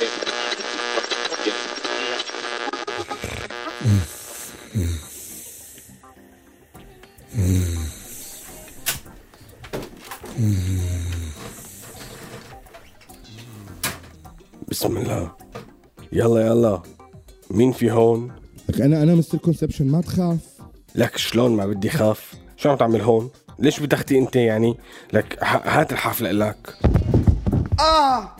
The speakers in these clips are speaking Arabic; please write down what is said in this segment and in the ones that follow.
بسم الله يلا يلا مين في هون؟ لك أنا أنا مستر كونسبشن ما تخاف لك شلون ما بدي خاف؟ شو عم تعمل هون؟ ليش بدختي أنت يعني؟ لك هات الحفلة لك آه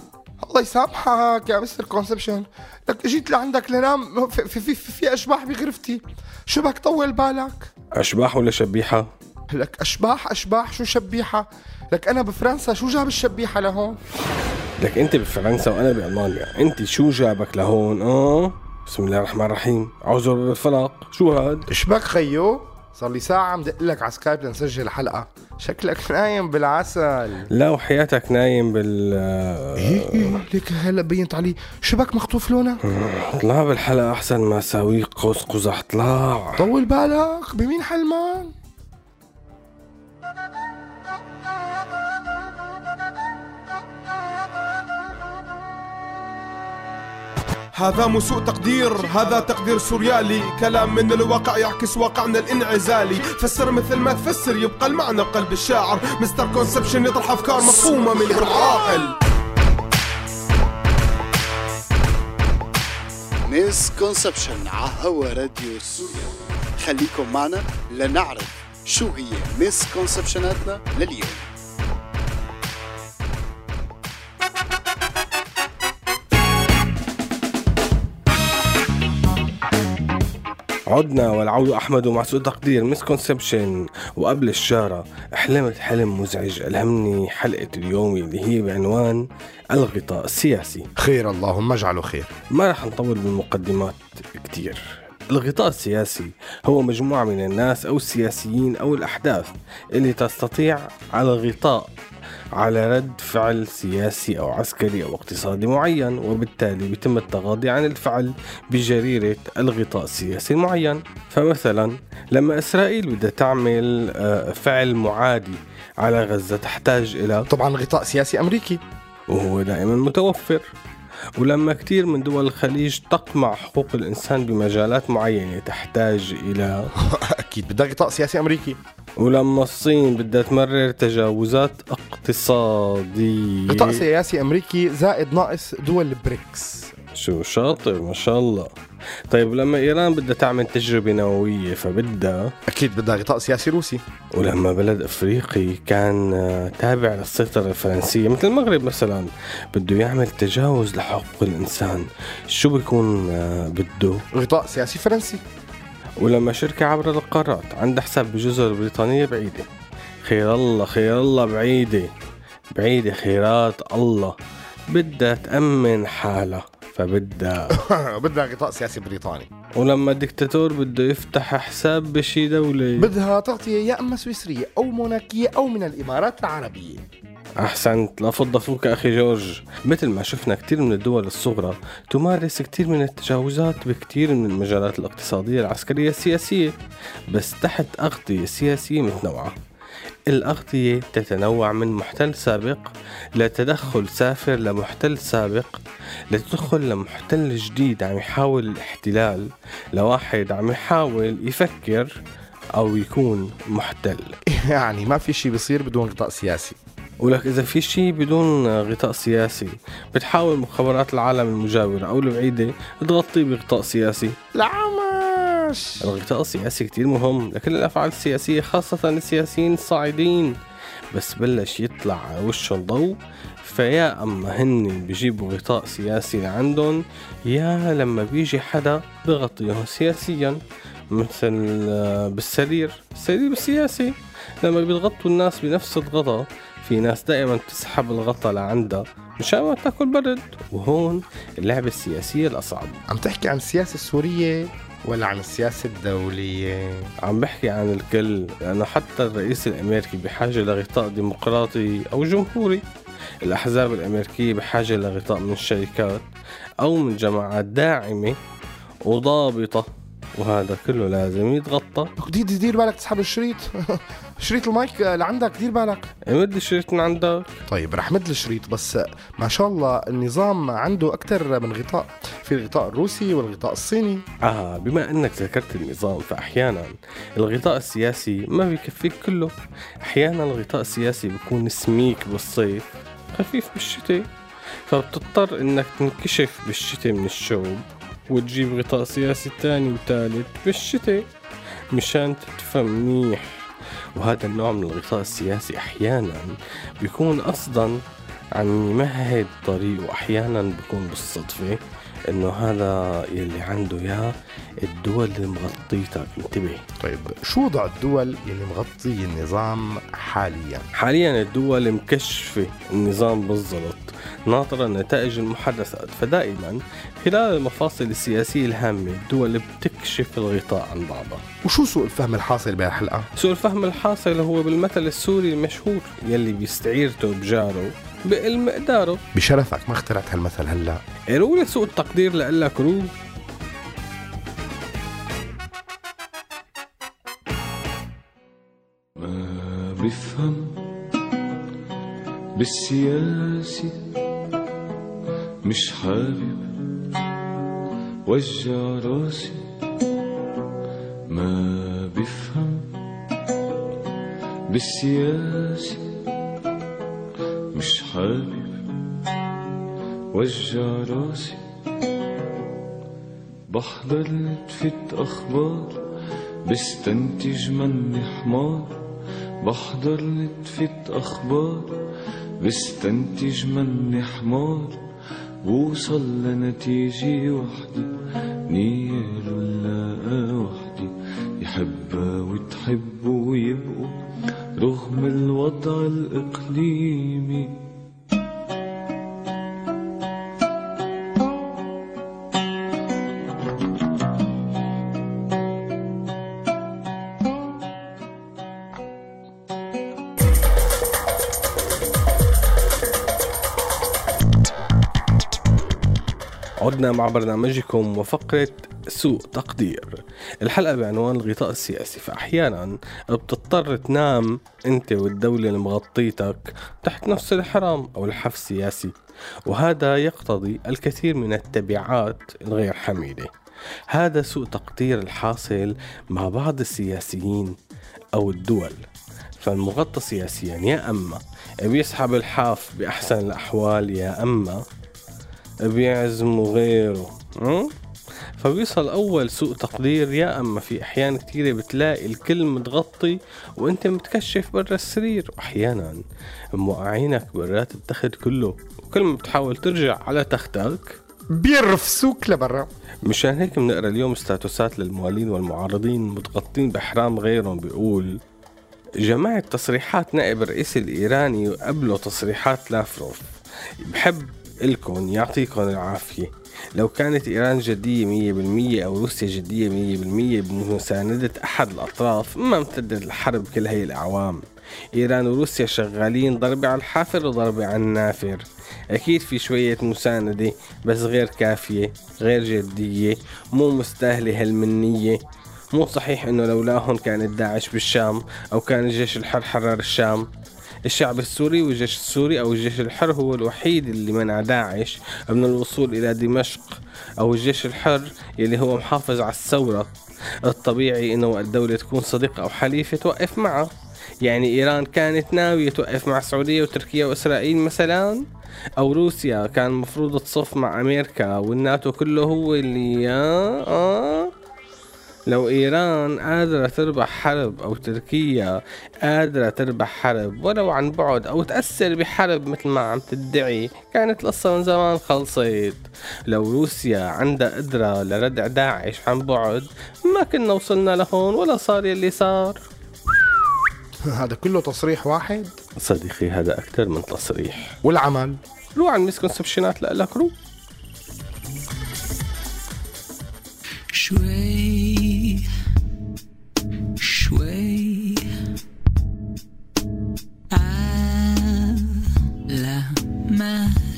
الله يسامحك يا Mister Conception. لك جيت لعندك لنام في في في, في أشباح بغرفتي. شو بك طول بالك؟ أشباح ولا شبيحة؟ لك أشباح أشباح شو شبيحة؟ لك أنا بفرنسا شو جاب الشبيحة لهون؟ لك أنت بفرنسا وأنا بألمانيا. أنت شو جابك لهون؟ آه؟ بسم الله الرحمن الرحيم. اعوذ بالفلق شو هاد؟ إيش بك خيو؟ صار لي ساعة عم دق لك على Skype لنسجل حلقة. شكلك نايم بالعسل. لا وحياتك نايم بال إيه إيه ليك هلا بينت علي. شو بك مخطوف لونك؟ طلع بالحلقة أحسن ما اساويك قوس قزح طلع. طول بالك بمين حلمان هذا مو سوء تقدير هذا تقدير سوريالي. كلام من الواقع يعكس واقعنا الانعزالي. فسر مثل ما تفسر يبقى المعنى بقلب الشاعر. Mister Conception يطرح أفكار مفهومة من العاقل misconception على هوا راديو سوريا. خليكم معنا لنعرف شو هي misconception اتنا لليوم. عدنا والعود أحمد ومع سوء تقدير misconception وقبل الشارة حلمت حلم مزعج. ألهمني حلقة اليوم اللي هي بعنوان الغطاء السياسي. خير اللهم اجعله خير. ما رح نطول بالمقدمات كتير. الغطاء السياسي هو مجموعة من الناس أو السياسيين أو الأحداث اللي تستطيع على الغطاء على رد فعل سياسي أو عسكري أو اقتصادي معين وبالتالي بيتم التغاضي عن الفعل بجريرة الغطاء السياسي المعين. فمثلا لما إسرائيل بدها تعمل آه، فعل معادي على غزة تحتاج إلى طبعا غطاء سياسي أمريكي. وهو دائما متوفر. ولما كثير من دول الخليج تقمع حقوق الإنسان بمجالات معينة تحتاج إلى أكيد بدها غطاء سياسي أمريكي. ولما الصين بدها تمرر تجاوزات اقتصادية. غطاء سياسي أمريكي زائد ناقص دول البريكس شو شاطر ما شاء الله. طيب لما إيران بدها تعمل تجربة نووية فبدها؟ أكيد بدها غطاء سياسي روسي. ولما بلد أفريقي كان آه، تابع للسيطرة الفرنسية مثل المغرب مثلا بده يعمل تجاوز لحقوق الإنسان. شو بيكون آه، بده؟ غطاء سياسي فرنسي. ولما شركة عبر القارات عندها حساب بجزر بريطانية بعيدة. خير الله خير الله بعيدة بعيدة خيرات الله. بدها تأمن حالها فبدها. بدها غطاء سياسي بريطاني. ولما الدكتاتور بده يفتح حساب بشي دولة. بدها تغطية يا أما سويسرية أو موناكية أو من الإمارات العربية. أحسنت. لا فض فوك أخي جورج. مثل ما شفنا كتير من الدول الصغرى تمارس كتير من التجاوزات بكتير من المجالات الاقتصادية العسكرية السياسية بس تحت أغطية سياسية متنوعة. الأغطية تتنوع من محتل سابق لتدخل سافر لمحتل سابق لتدخل لمحتل جديد عم يحاول الاحتلال لواحد عم يحاول يفكر أو يكون محتل. يعني ما في شيء بيصير بدون غطاء سياسي. ولك إذا في شيء بدون غطاء سياسي بتحاول مخابرات العالم المجاورة أو البعيدة تغطيه بغطاء سياسي. العمش الغطاء السياسي كتير مهم لكل الأفعال السياسية خاصة السياسيين الصاعدين. بس بلش يطلع على وشهم ضوء فيا أما هن بيجيبوا غطاء سياسي لعندهم يا لما بيجي حدا بغطيهم سياسيا. مثل آه، بالسرير. السرير السياسي لما بيتغطوا الناس بنفس الغطاء في ناس دائما بتسحب الغطاء لعندها مشان ما تاكل برد. وهون اللعبة السياسية الأصعب. عم تحكي عن السياسة السورية ولا عن السياسة الدولية؟ عم بحكي عن الكل لأنه حتى الرئيس الأمريكي بحاجة لغطاء ديمقراطي أو جمهوري. الأحزاب الأمريكية بحاجة لغطاء من الشركات أو من جماعات داعمة وضابطة وهذا كله لازم يتغطى. دي دي دير بالك تسحب الشريط. شريط المايك لعندك دير بالك؟ مد الشريط من عندك. طيب رح مد الشريط بس ما شاء الله النظام عنده أكثر من غطاء. في الغطاء الروسي والغطاء الصيني. آه بما أنك ذكرت النظام فأحيانا الغطاء السياسي ما بيكفيك كله. أحيانا الغطاء السياسي بيكون سميك بالصيف خفيف بالشتاء. فبتضطر إنك تنكشف بالشتاء من الشوب وتجيب غطاء سياسي تاني وتالت بالشتاء مشان تدفى منيح وهذا النوع من الغطاء السياسي أحيانا بيكون قصدا عم يمهد طريق وأحيانا بيكون بالصدفة. إنه هذا يلي عنده إياه الدول اللي مغطيتك. انتبه. طيب شو وضع الدول اللي مغطية النظام حاليا؟ حاليا الدول مكشفة النظام بالضبط ناطرة نتائج المحادثات. فدائما خلال المفاصل السياسية الهامة الدول بتكشف الغطاء عن بعضها. وشو سوء الفهم الحاصل بهالحلقة؟ سوء الفهم الحاصل هو بالمثل السوري المشهور يلي بيستعيرته بجاره بقل مقداره بشرفك ما اخترعت هالمثل هلا. قالوا سوء التقدير لقلك رو ما بفهم بالسياسة مش حابب وجع راسي. ما بفهم بالسياسة مش حابب. وجع راسي. بحضر لتفت أخبار بستنتج مني حمار. بحضر لتفت أخبار بستنتج مني حمار. بوصل لنتيجة وحدي نيال عدنا مع برنامجكم وفقرة سوء تقدير. الحلقة بعنوان الغطاء السياسي فأحيانا بتضطر تنام أنت والدولة اللي مغطيتك تحت نفس الحرام أو الحف السياسي وهذا يقتضي الكثير من التبعات الغير حميدة. هذا سوء تقدير الحاصل مع بعض السياسيين أو الدول. فالمغطى سياسيا يا أما بيسحب الحاف بأحسن الأحوال يا أما بيعزموا غيره? فبيصل أول سوء تقدير يا أما في أحيان كثيرة بتلاقي الكل متغطي وأنت متكشف برا السرير. وأحيانا موقعينك برات التخت كله وكل ما بتحاول ترجع على تختك بيرفسوك لبرا. مشان هيك بنقرأ اليوم ستاتوسات للموالين والمعارضين متغطين بإحرام غيرهم. بيقول جماعة تصريحات نائب الرئيس الإيراني وقبله تصريحات لافروف. بحب إلكم يعطيكم العافية. لو كانت إيران جدية مية بالمية أو روسيا جدية مية بالمية بمساندة أحد الأطراف ما امتدت الحرب كل هاي الأعوام. إيران وروسيا شغالين ضربة على الحافر وضربة على النافر أكيد في شوية مساندة بس غير كافية غير جدية مو مستاهلة هالمنية. مو صحيح إنه لولاهم كانت داعش بالشام أو كان الجيش الحر حرر الشام. الشعب السوري والجيش السوري أو الجيش الحر هو الوحيد اللي منع داعش من الوصول إلى دمشق أو الجيش الحر اللي هو محافظ على الثورة. الطبيعي إنه الدولة تكون صديقة أو حليفة توقف معه. يعني إيران كانت ناوية توقف مع السعودية وتركيا وإسرائيل مثلا أو روسيا كان المفروض تصف مع أمريكا والناتو كله هو اللي آه آه لو إيران قادرة تربح حرب أو تركيا قادرة تربح حرب ولو عن بعد أو تأثر بحرب مثل ما عم تدعي كانت القصة من زمان خلصت. لو روسيا عندها قدرة لردع داعش عن بعد ما كنا وصلنا لهون ولا صار يلي صار. هذا كله تصريح واحد؟ صديقي هذا أكثر من تصريح. والعمل؟ روح على المسكونسبشنات لك روح شوي شوي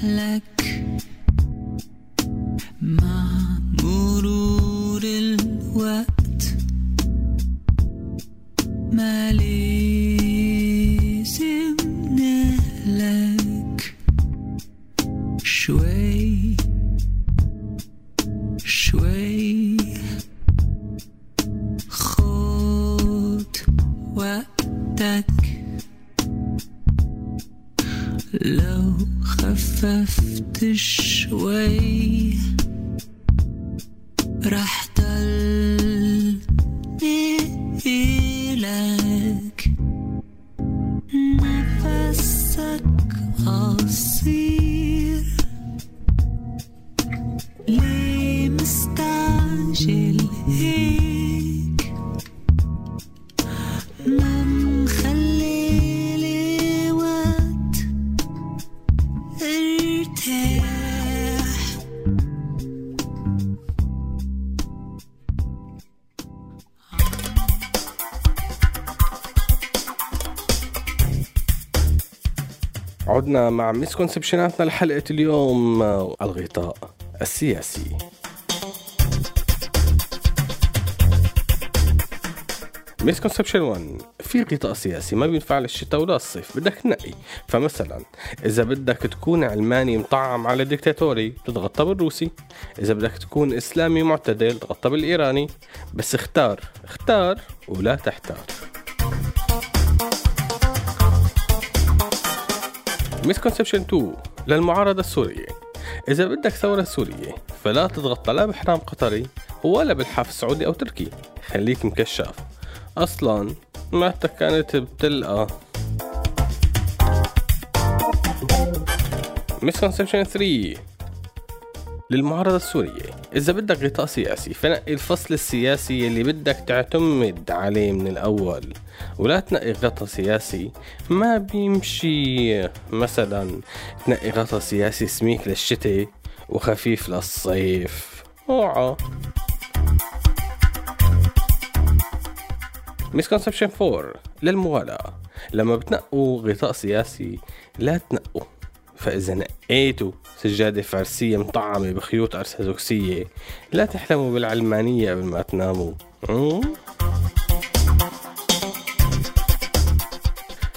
like شوي رح ضل إلك نفسك قصير. ليه مستعجل هيك؟ ما عدنا مع مسكونسبشناتنا لحلقة اليوم آه، الغطاء السياسي. مسكونسبشن 1 في غطاء سياسي ما بينفع للشتاء ولا الصيف بدك تنقي فمثلا إذا بدك تكون علماني مطعم على ديكتاتوري تتغطى بالروسي. إذا بدك تكون إسلامي معتدل تغطى بالإيراني. بس اختار اختار ولا تحتار. misconception 2 للمعارضة السورية. إذا بدك ثورة سورية فلا تتغطى لا بحرام قطري ولا بلحاف سعودي أو تركي خليك مكشاف أصلا معدتك كانت بتلقى. misconception 3 للمعارضة السورية. إذا بدك غطاء سياسي فنقي الفصل السياسي اللي بدك تعتمد عليه من الأول. ولا تنقي غطاء سياسي ما بيمشي. مثلا تنقي غطاء سياسي سميك للشتاء وخفيف للصيف. أوعى. مسكونسبشن 4 للموالاة لما بتنقوا غطاء سياسي لا تنقوا. فإذا نقيتوا سجادة فارسية مطعمة بخيوط أرثوذكسية لا تحلموا بالعلمانية قبل ما تناموا.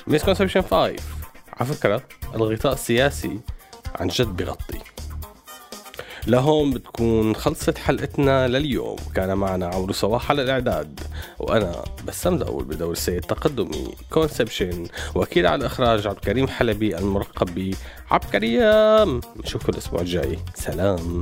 misconception 5 على فكرة الغطاء السياسي عن جد بغطي. لهون بتكون خلصت حلقتنا لليوم. كان معنا عمرو صباح على الإعداد وأنا بسام داول بدور السيد التقدمي Conception وكيل على الإخراج عبد الكريم حلبي الملقب ب عبد الكريم نشوفكم الأسبوع الجاي. سلام.